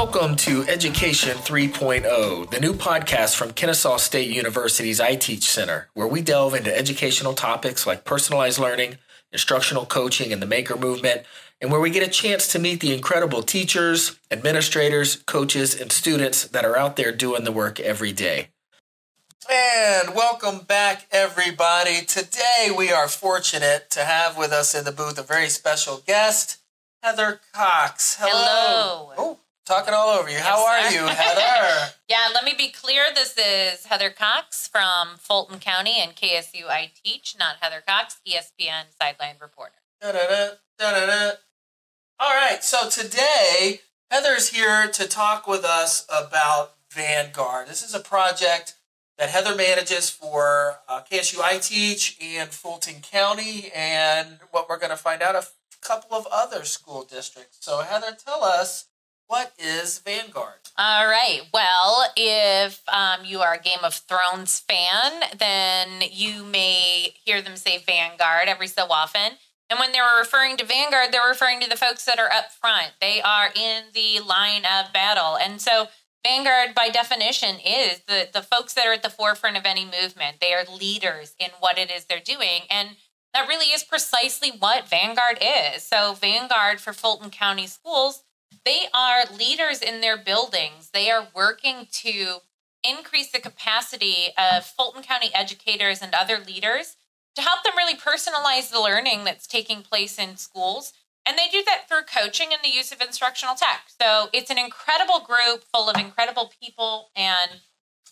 Welcome to Education 3.0, the new podcast from Kennesaw State University's iTeach Center, where we delve into educational topics like personalized learning, instructional coaching, and the maker movement, and where we get a chance to meet the incredible teachers, administrators, coaches, and students that are out there doing the work every day. And welcome back, everybody. Today, we are fortunate to have with us in the booth a very special guest. Heather Cox. Hello. Hello. Oh, talking all over you. How are sir. you, Heather? Yeah, let me be clear. This is Heather Cox from Fulton County and KSU I Teach, not Heather Cox, ESPN sideline reporter. Da-da-da, da-da-da. All right, so today Heather's here to talk with us about Vanguard. This is a project that Heather manages for uh, KSU iTeach and Fulton County, and what we're going to find out a couple of other school districts. So, Heather, tell us what is Vanguard? All right. Well, if um, you are a Game of Thrones fan, then you may hear them say Vanguard every so often. And when they were referring to Vanguard, they're referring to the folks that are up front. They are in the line of battle. And so, Vanguard, by definition, is the, the folks that are at the forefront of any movement. They are leaders in what it is they're doing. And that really is precisely what Vanguard is. So, Vanguard for Fulton County Schools they are leaders in their buildings. They are working to increase the capacity of Fulton County educators and other leaders to help them really personalize the learning that's taking place in schools. And they do that through coaching and the use of instructional tech. So it's an incredible group full of incredible people. And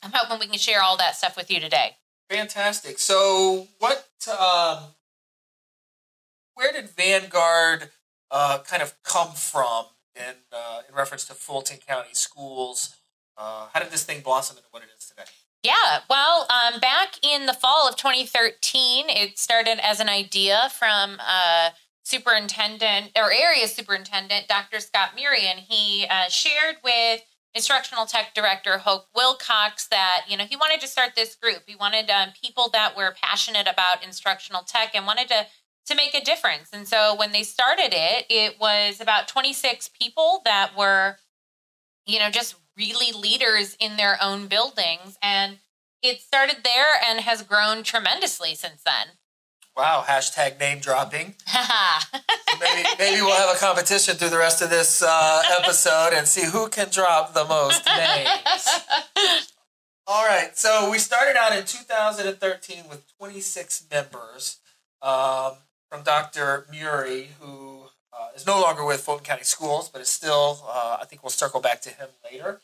I'm hoping we can share all that stuff with you today. Fantastic. So, what, um, where did Vanguard uh, kind of come from in uh, in reference to Fulton County schools? Uh, how did this thing blossom into what it is today? Yeah, well, um, back in the fall of 2013, it started as an idea from uh, superintendent or area superintendent Dr. Scott Murray, and he uh, shared with instructional tech director Hope Wilcox that you know he wanted to start this group. He wanted um, people that were passionate about instructional tech and wanted to to make a difference. And so when they started it, it was about 26 people that were, you know, just really leaders in their own buildings. And it started there and has grown tremendously since then. Wow! Hashtag name dropping. Haha. Maybe maybe we'll have a competition through the rest of this uh, episode and see who can drop the most names. All right, so we started out in 2013 with 26 members um, from Dr. Murray, who uh, is no longer with Fulton County Schools, but is still, uh, I think we'll circle back to him later.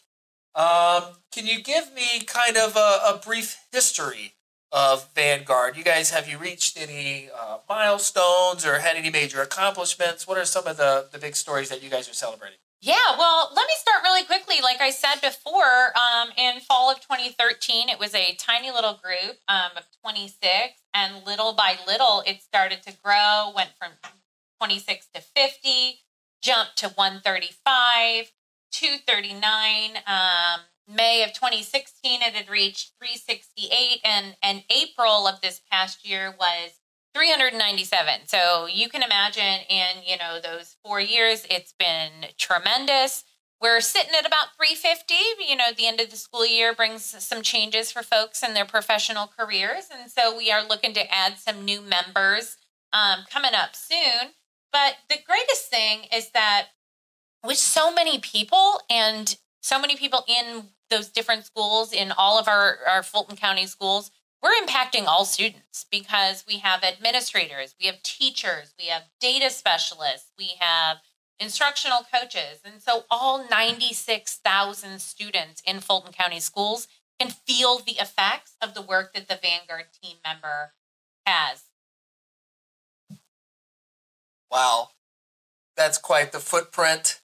Um, can you give me kind of a, a brief history of Vanguard? You guys, have you reached any uh, milestones or had any major accomplishments? What are some of the, the big stories that you guys are celebrating? Yeah, well, let me start really quickly. Like I said before, um, in fall of 2013, it was a tiny little group um, of 26, and little by little, it started to grow. Went from 26 to 50, jumped to 135, 239. Um, May of 2016, it had reached 368, and and April of this past year was 397. So you can imagine in, you know, those 4 years it's been tremendous. We're sitting at about 350, you know, the end of the school year brings some changes for folks in their professional careers and so we are looking to add some new members um, coming up soon. But the greatest thing is that with so many people and so many people in those different schools in all of our, our Fulton County schools, we're impacting all students because we have administrators, we have teachers, we have data specialists, we have instructional coaches. And so all 96,000 students in Fulton County schools can feel the effects of the work that the Vanguard team member has. Wow, that's quite the footprint,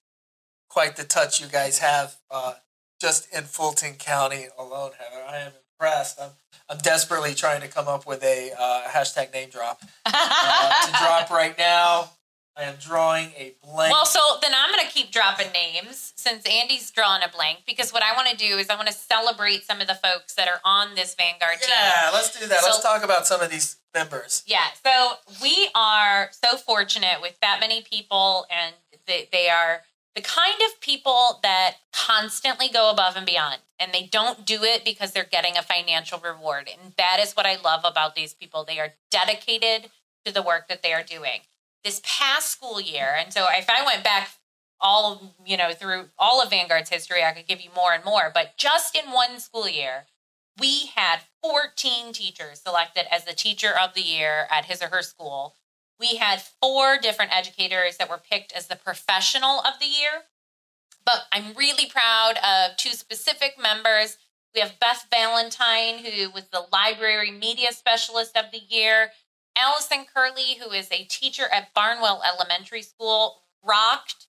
quite the touch you guys have uh, just in Fulton County alone, Heather. I am impressed. I'm, I'm desperately trying to come up with a uh, hashtag name drop uh, to drop right now. I am drawing a blank. Well, so then I'm going to keep dropping names since Andy's drawing a blank because what I want to do is I want to celebrate some of the folks that are on this Vanguard team. yeah, let's do that. So- let's talk about some of these members. Yeah, so we are so fortunate with that many people, and they, they are the kind of people that constantly go above and beyond and they don't do it because they're getting a financial reward. And that is what I love about these people. They are dedicated to the work that they are doing. This past school year, and so if I went back all, you know, through all of Vanguard's history, I could give you more and more, but just in one school year, we had 14 teachers selected as the teacher of the year at his or her school we had four different educators that were picked as the professional of the year. But I'm really proud of two specific members. We have Beth Valentine, who was the library media specialist of the year. Allison Curley, who is a teacher at Barnwell Elementary School, rocked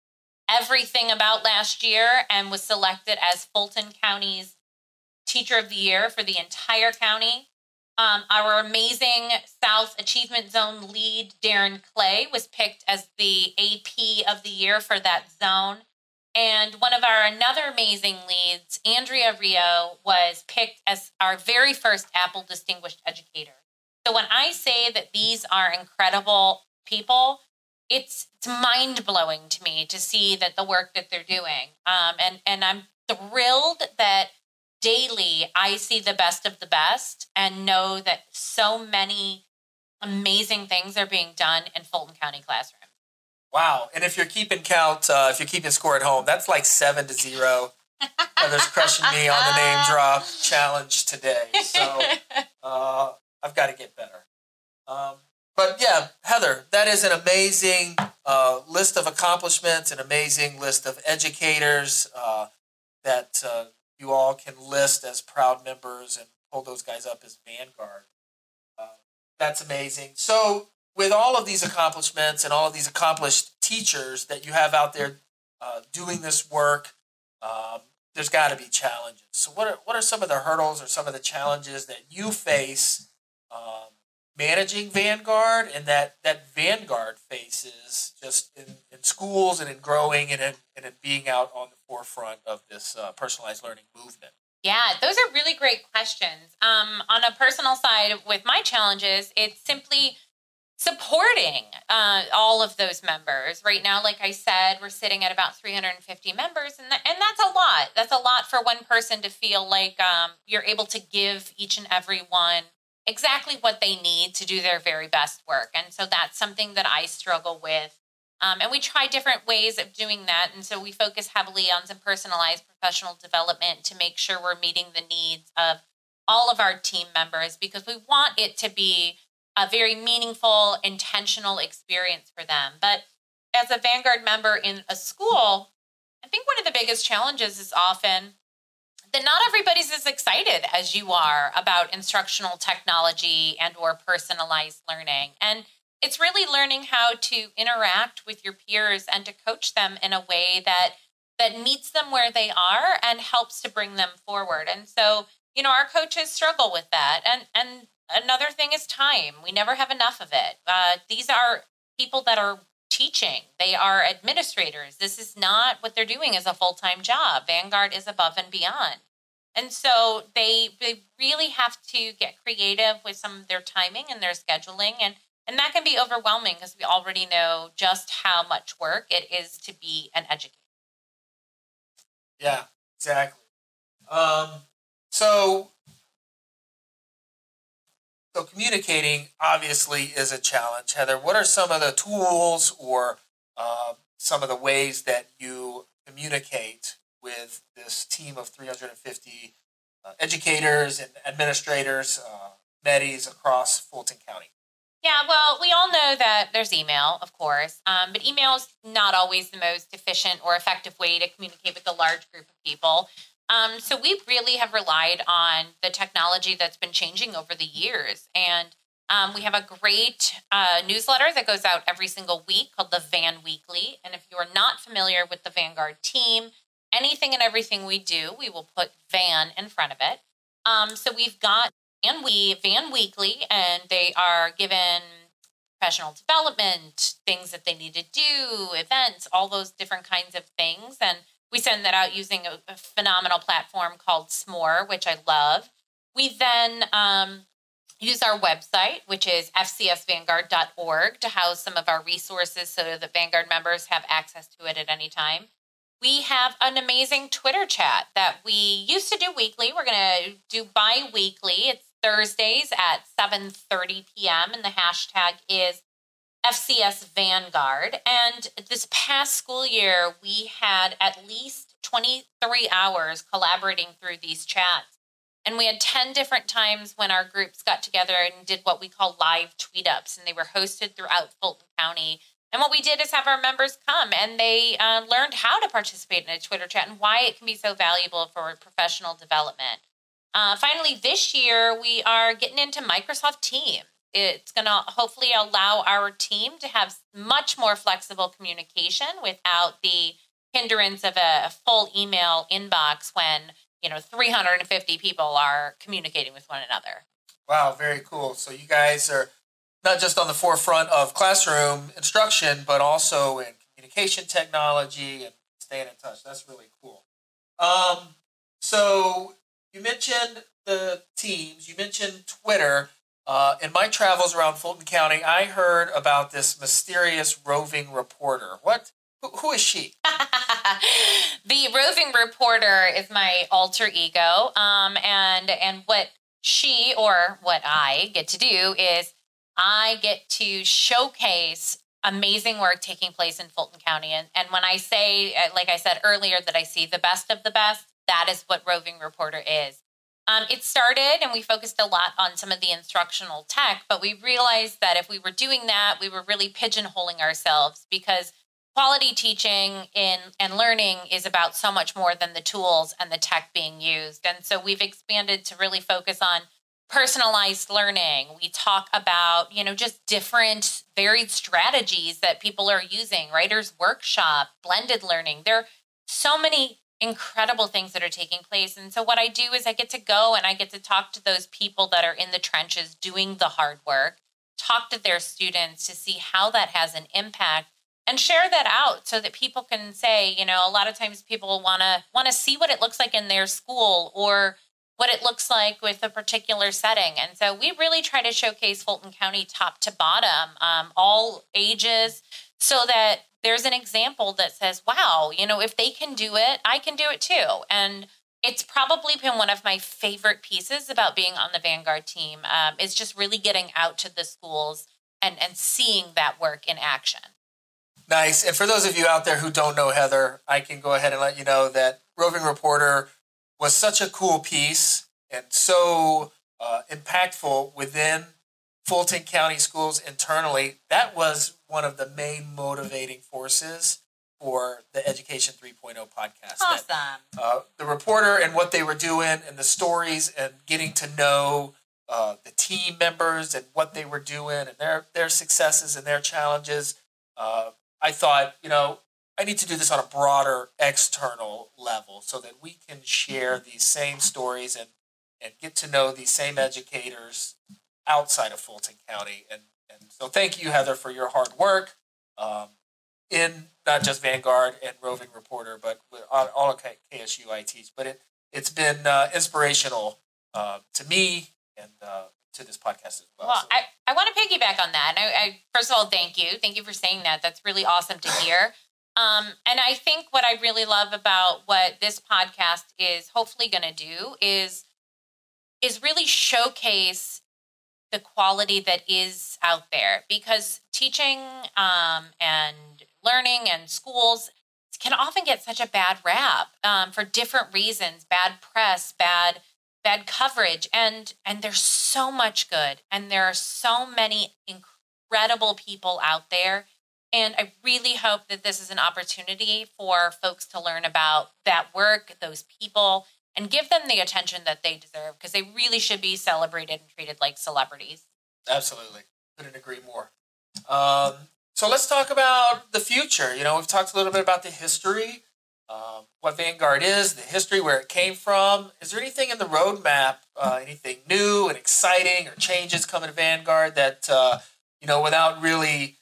everything about last year and was selected as Fulton County's Teacher of the Year for the entire county. Um, our amazing South Achievement Zone lead, Darren Clay, was picked as the AP of the year for that zone. And one of our another amazing leads, Andrea Rio, was picked as our very first Apple Distinguished Educator. So when I say that these are incredible people, it's it's mind blowing to me to see that the work that they're doing. Um, and and I'm thrilled that daily I see the best of the best and know that so many amazing things are being done in Fulton County classrooms. Wow. And if you're keeping count, uh, if you're keeping score at home, that's like seven to zero. Heather's crushing me on the name drop challenge today. So uh, I've got to get better. Um, but yeah, Heather, that is an amazing uh, list of accomplishments, an amazing list of educators uh, that uh, you all can list as proud members and pull those guys up as Vanguard. Uh, that's amazing. So, with all of these accomplishments and all of these accomplished teachers that you have out there uh, doing this work, um, there's got to be challenges. So, what are, what are some of the hurdles or some of the challenges that you face um, managing Vanguard and that, that Vanguard faces just in, in schools and in growing and in, and in being out on the forefront of this uh, personalized learning movement? Yeah, those are really great questions. Um, on a personal side, with my challenges, it's simply supporting uh, all of those members. Right now, like I said, we're sitting at about 350 members, and, and that's a lot. That's a lot for one person to feel like um, you're able to give each and every one exactly what they need to do their very best work. And so that's something that I struggle with um, and we try different ways of doing that. And so we focus heavily on some personalized professional development to make sure we're meeting the needs of all of our team members because we want it to be a very meaningful, intentional experience for them. But as a Vanguard member in a school, I think one of the biggest challenges is often that not everybody's as excited as you are about instructional technology and or personalized learning. And it's really learning how to interact with your peers and to coach them in a way that that meets them where they are and helps to bring them forward. And so, you know, our coaches struggle with that. And and another thing is time. We never have enough of it. Uh, these are people that are teaching. They are administrators. This is not what they're doing as a full time job. Vanguard is above and beyond. And so they they really have to get creative with some of their timing and their scheduling and and that can be overwhelming because we already know just how much work it is to be an educator. Yeah, exactly. Um, so, so communicating obviously is a challenge. Heather, what are some of the tools or uh, some of the ways that you communicate with this team of 350 uh, educators and administrators, uh, MEDIs across Fulton County? Yeah, well, we all know that there's email, of course, um, but email is not always the most efficient or effective way to communicate with a large group of people. Um, so we really have relied on the technology that's been changing over the years. And um, we have a great uh, newsletter that goes out every single week called the Van Weekly. And if you are not familiar with the Vanguard team, anything and everything we do, we will put Van in front of it. Um, so we've got and we Van Weekly, and they are given professional development, things that they need to do, events, all those different kinds of things. And we send that out using a, a phenomenal platform called Smore, which I love. We then um, use our website, which is fcsvanguard.org, to house some of our resources so that Vanguard members have access to it at any time. we have an amazing Twitter chat that we used to do weekly. We're going to do bi-weekly. It's Thursdays at 7:30 p.m. and the hashtag is FCS Vanguard. And this past school year, we had at least 23 hours collaborating through these chats. And we had 10 different times when our groups got together and did what we call live tweet ups, and they were hosted throughout Fulton County. And what we did is have our members come and they uh, learned how to participate in a Twitter chat and why it can be so valuable for professional development. Uh, finally, this year, we are getting into Microsoft Teams. It's going to hopefully allow our team to have much more flexible communication without the hindrance of a full email inbox when you know 350 people are communicating with one another. Wow, very cool. So you guys are not just on the forefront of classroom instruction, but also in communication technology and staying in touch. That's really cool. Um, so you mentioned the teams. You mentioned Twitter. Uh, in my travels around Fulton County, I heard about this mysterious roving reporter. What? Who, who is she? the roving reporter is my alter ego, um, and and what she or what I get to do is I get to showcase amazing work taking place in Fulton County. And, and when I say, uh, like I said earlier, that I see the best of the best, that is what Roving Reporter is. Um, it started and we focused a lot on some of the instructional tech, but we realized that if we were doing that, we were really pigeonholing ourselves because quality teaching in and learning is about so much more than the tools and the tech being used. And so we've expanded to really focus on personalized learning. We talk about, you know, just different varied strategies that people are using, writers workshop, blended learning. There are so many incredible things that are taking place. And so, what I do is I get to go and I get to talk to those people that are in the trenches doing the hard work, talk to their students to see how that has an impact and share that out so that people can say, you know, a lot of times people want to want to see what it looks like in their school or what it looks like with a particular setting. And so we really try to showcase Fulton County top to bottom, um, all ages, so that there's an example that says, wow, you know, if they can do it, I can do it too. And it's probably been one of my favorite pieces about being on the Vanguard team um, is just really getting out to the schools and, and seeing that work in action. Nice. And for those of you out there who don't know Heather, I can go ahead and let you know that Roving Reporter was such a cool piece and so uh, impactful within Fulton County Schools internally. That was one of the main motivating forces for the Education 3.0 podcast. Awesome. That, uh, the reporter and what they were doing and the stories and getting to know uh, the team members and what they were doing and their, their successes and their challenges. Uh, I thought, you know, I need to do this on a broader external level so that we can share these same stories and, and get to know these same educators outside of Fulton County. And, and so thank you, Heather, for your hard work um, in not just Vanguard and Roving Reporter, but with all, of KSU iTeach. But it, it's been uh, inspirational uh, to me and uh, to this podcast as well. Well, so. I, I want to piggyback on that. I, I, first of all, thank you. Thank you for saying that. That's really awesome to hear. Um, and I think what I really love about what this podcast is hopefully going to do is is really showcase the quality that is out there because teaching um, and learning and schools can often get such a bad rap um, for different reasons bad press bad bad coverage and and there's so much good and there are so many incredible people out there and I really hope that this is an opportunity for folks to learn about that work, those people, and give them the attention that they deserve because they really should be celebrated and treated like celebrities. Absolutely. Couldn't agree more. Um, so let's talk about the future. You know, we've talked a little bit about the history, um, what Vanguard is, the history, where it came from. Is there anything in the roadmap, uh, anything new and exciting or changes coming to Vanguard that, uh, you know, without really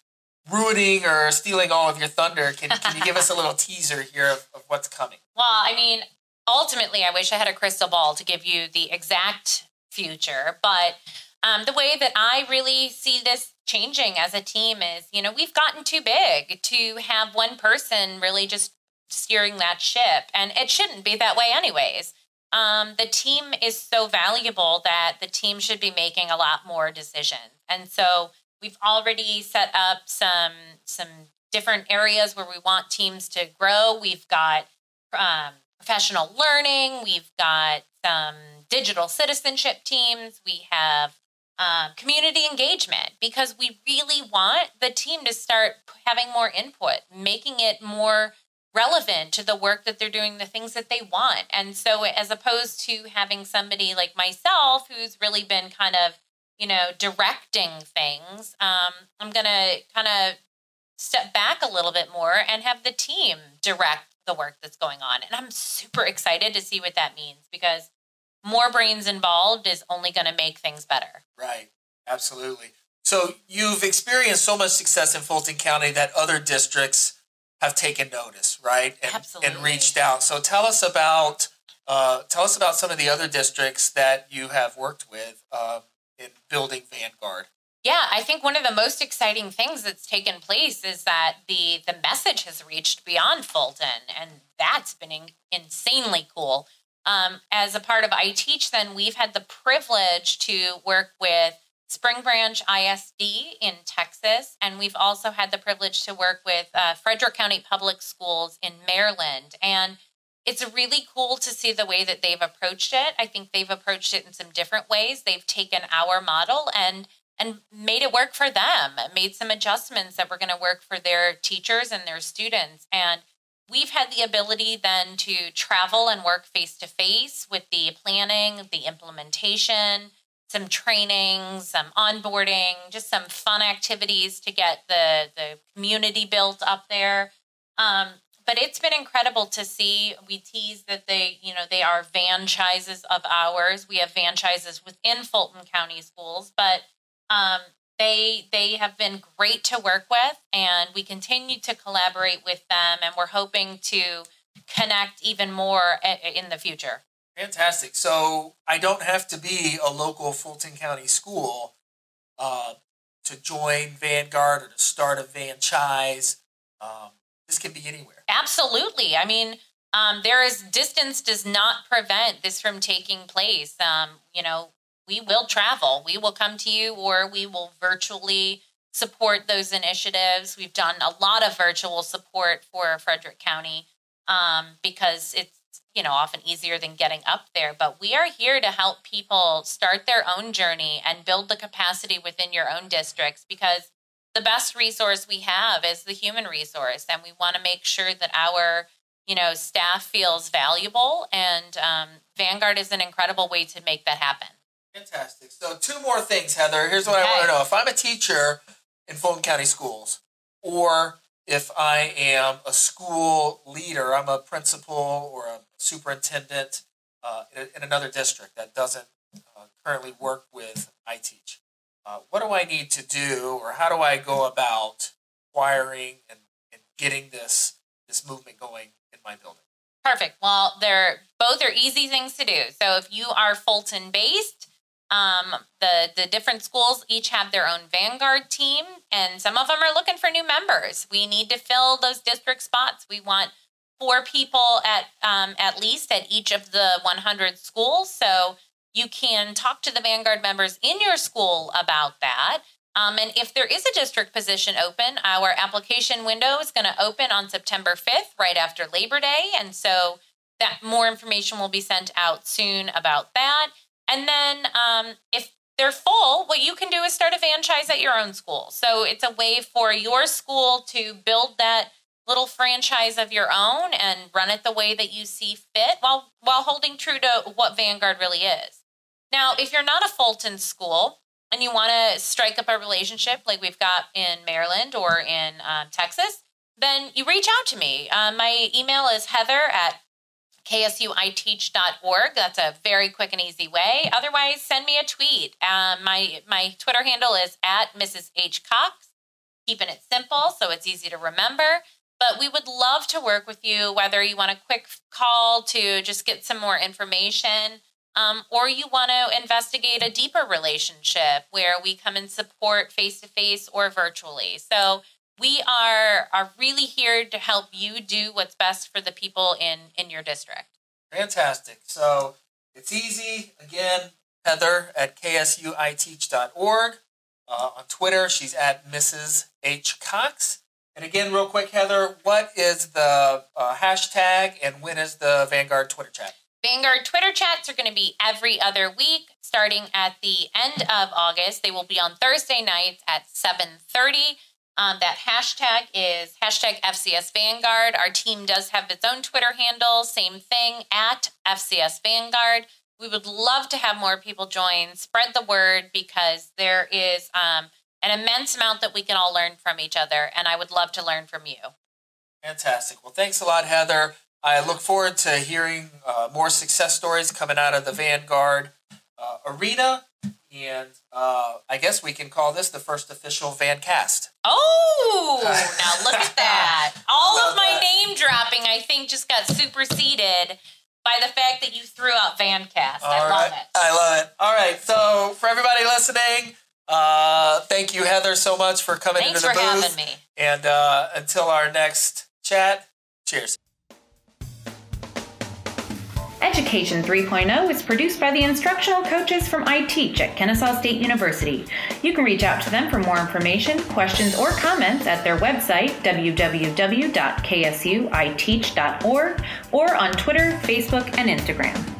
ruining or stealing all of your thunder, can, can you give us a little teaser here of, of what's coming? Well, I mean, ultimately, I wish I had a crystal ball to give you the exact future, but um, the way that I really see this changing as a team is, you know, we've gotten too big to have one person really just steering that ship. And it shouldn't be that way, anyways. Um, the team is so valuable that the team should be making a lot more decisions. And so we've already set up some some different areas where we want teams to grow. We've got um, professional learning. We've got some digital citizenship teams. We have um, community engagement because we really want the team to start having more input, making it more relevant to the work that they're doing, the things that they want. And so, as opposed to having somebody like myself who's really been kind of, you know, directing things, um, I'm going to kind of step back a little bit more and have the team direct the work that's going on. And I'm super excited to see what that means because more brains involved is only going to make things better. Right. Absolutely. So you've experienced so much success in Fulton County that other districts have taken notice, right? And, Absolutely. and reached out. So tell us about uh, tell us about some of the other districts that you have worked with um, in building Vanguard. I think one of the most exciting things that's taken place is that the the message has reached beyond Fulton, and that's been in, insanely cool. Um, as a part of iTeach, then we've had the privilege to work with Spring Branch ISD in Texas, and we've also had the privilege to work with uh, Frederick County Public Schools in Maryland. And it's really cool to see the way that they've approached it. I think they've approached it in some different ways. They've taken our model and and made it work for them, made some adjustments that were going to work for their teachers and their students. And we've had the ability then to travel and work face to face with the planning, the implementation, some training, some onboarding, just some fun activities to get the the community built up there. Um, but it's been incredible to see. We tease that they, you know, they are franchises of ours. We have franchises within Fulton County schools, but um, they they have been great to work with, and we continue to collaborate with them, and we're hoping to connect even more in the future. Fantastic. So I don't have to be a local Fulton County school uh, to join Vanguard or to start a franchise. Um, this can be anywhere. Absolutely. I mean, um, there is distance does not prevent this from taking place. Um, you know, we will travel. We will come to you, or we will virtually support those initiatives. We've done a lot of virtual support for Frederick County um, because it's you know, often easier than getting up there. But we are here to help people start their own journey and build the capacity within your own districts because the best resource we have is the human resource. And we want to make sure that our, you know, staff feels valuable. And um, Vanguard is an incredible way to make that happen. Fantastic. So, two more things, Heather. Here's what okay. I want to know. If I'm a teacher in Fulton County schools, or if I am a school leader, I'm a principal or a superintendent uh, in, in, another district that doesn't uh, currently work with iTeach. Uh, what do I need to do, or how do I go about acquiring and, and getting this this movement going in my building? Perfect. Well, they're both are easy things to do. So if you are Fulton based, um, the the different schools each have their own vanguard team, and some of them are looking for new members. We need to fill those district spots. We want four people at um, at least at each of the 100 schools. So you can talk to the vanguard members in your school about that. Um, and if there is a district position open, our application window is going to open on September 5th, right after Labor Day, and so that more information will be sent out soon about that. And then um, if they're full, what you can do is start a franchise at your own school. So it's a way for your school to build that little franchise of your own and run it the way that you see fit while while holding true to what Vanguard really is. Now, if you're not a Fulton school and you want to strike up a relationship like we've got in Maryland or in um, Texas, then you reach out to me. Uh, my email is heather at ksuiteach.org. That's a very quick and easy way. Otherwise, send me a tweet. Um, my my Twitter handle is at Mrs. H Cox. Keeping it simple so it's easy to remember. But we would love to work with you, whether you want a quick call to just get some more information, um, or you want to investigate a deeper relationship where we come and support face to face or virtually. So we are are really here to help you do what's best for the people in in your district. Fantastic. So it's easy. Again, Heather at ksuiteach.org. Uh, on Twitter, she's at Mrs. H. Cox. And again, real quick, Heather, what is the uh, hashtag and when is the Vanguard Twitter chat? Vanguard Twitter chats are going to be every other week, starting at the end of August. They will be on Thursday nights at 7.30. Um, that hashtag is hashtag FCS Vanguard. Our team does have its own Twitter handle, same thing, at FCS Vanguard. We would love to have more people join. Spread the word because there is um, an immense amount that we can all learn from each other, and I would love to learn from you. Fantastic. Well, thanks a lot, Heather. I look forward to hearing uh, more success stories coming out of the Vanguard uh, arena. And uh, I guess we can call this the first official Van Cast. Oh, now look at that. All of my that. name dropping, I think, just got superseded by the fact that you threw out Vancast. All I right. love it. I love it. All right. So, for everybody listening, uh, thank you, Heather, so much for coming Thanks into the for booth. having me. And uh, until our next chat, cheers. Education 3.0 is produced by the instructional coaches from iTeach at Kennesaw State University. You can reach out to them for more information, questions, or comments at their website, www.ksuiteach.org, or on Twitter, Facebook, and Instagram.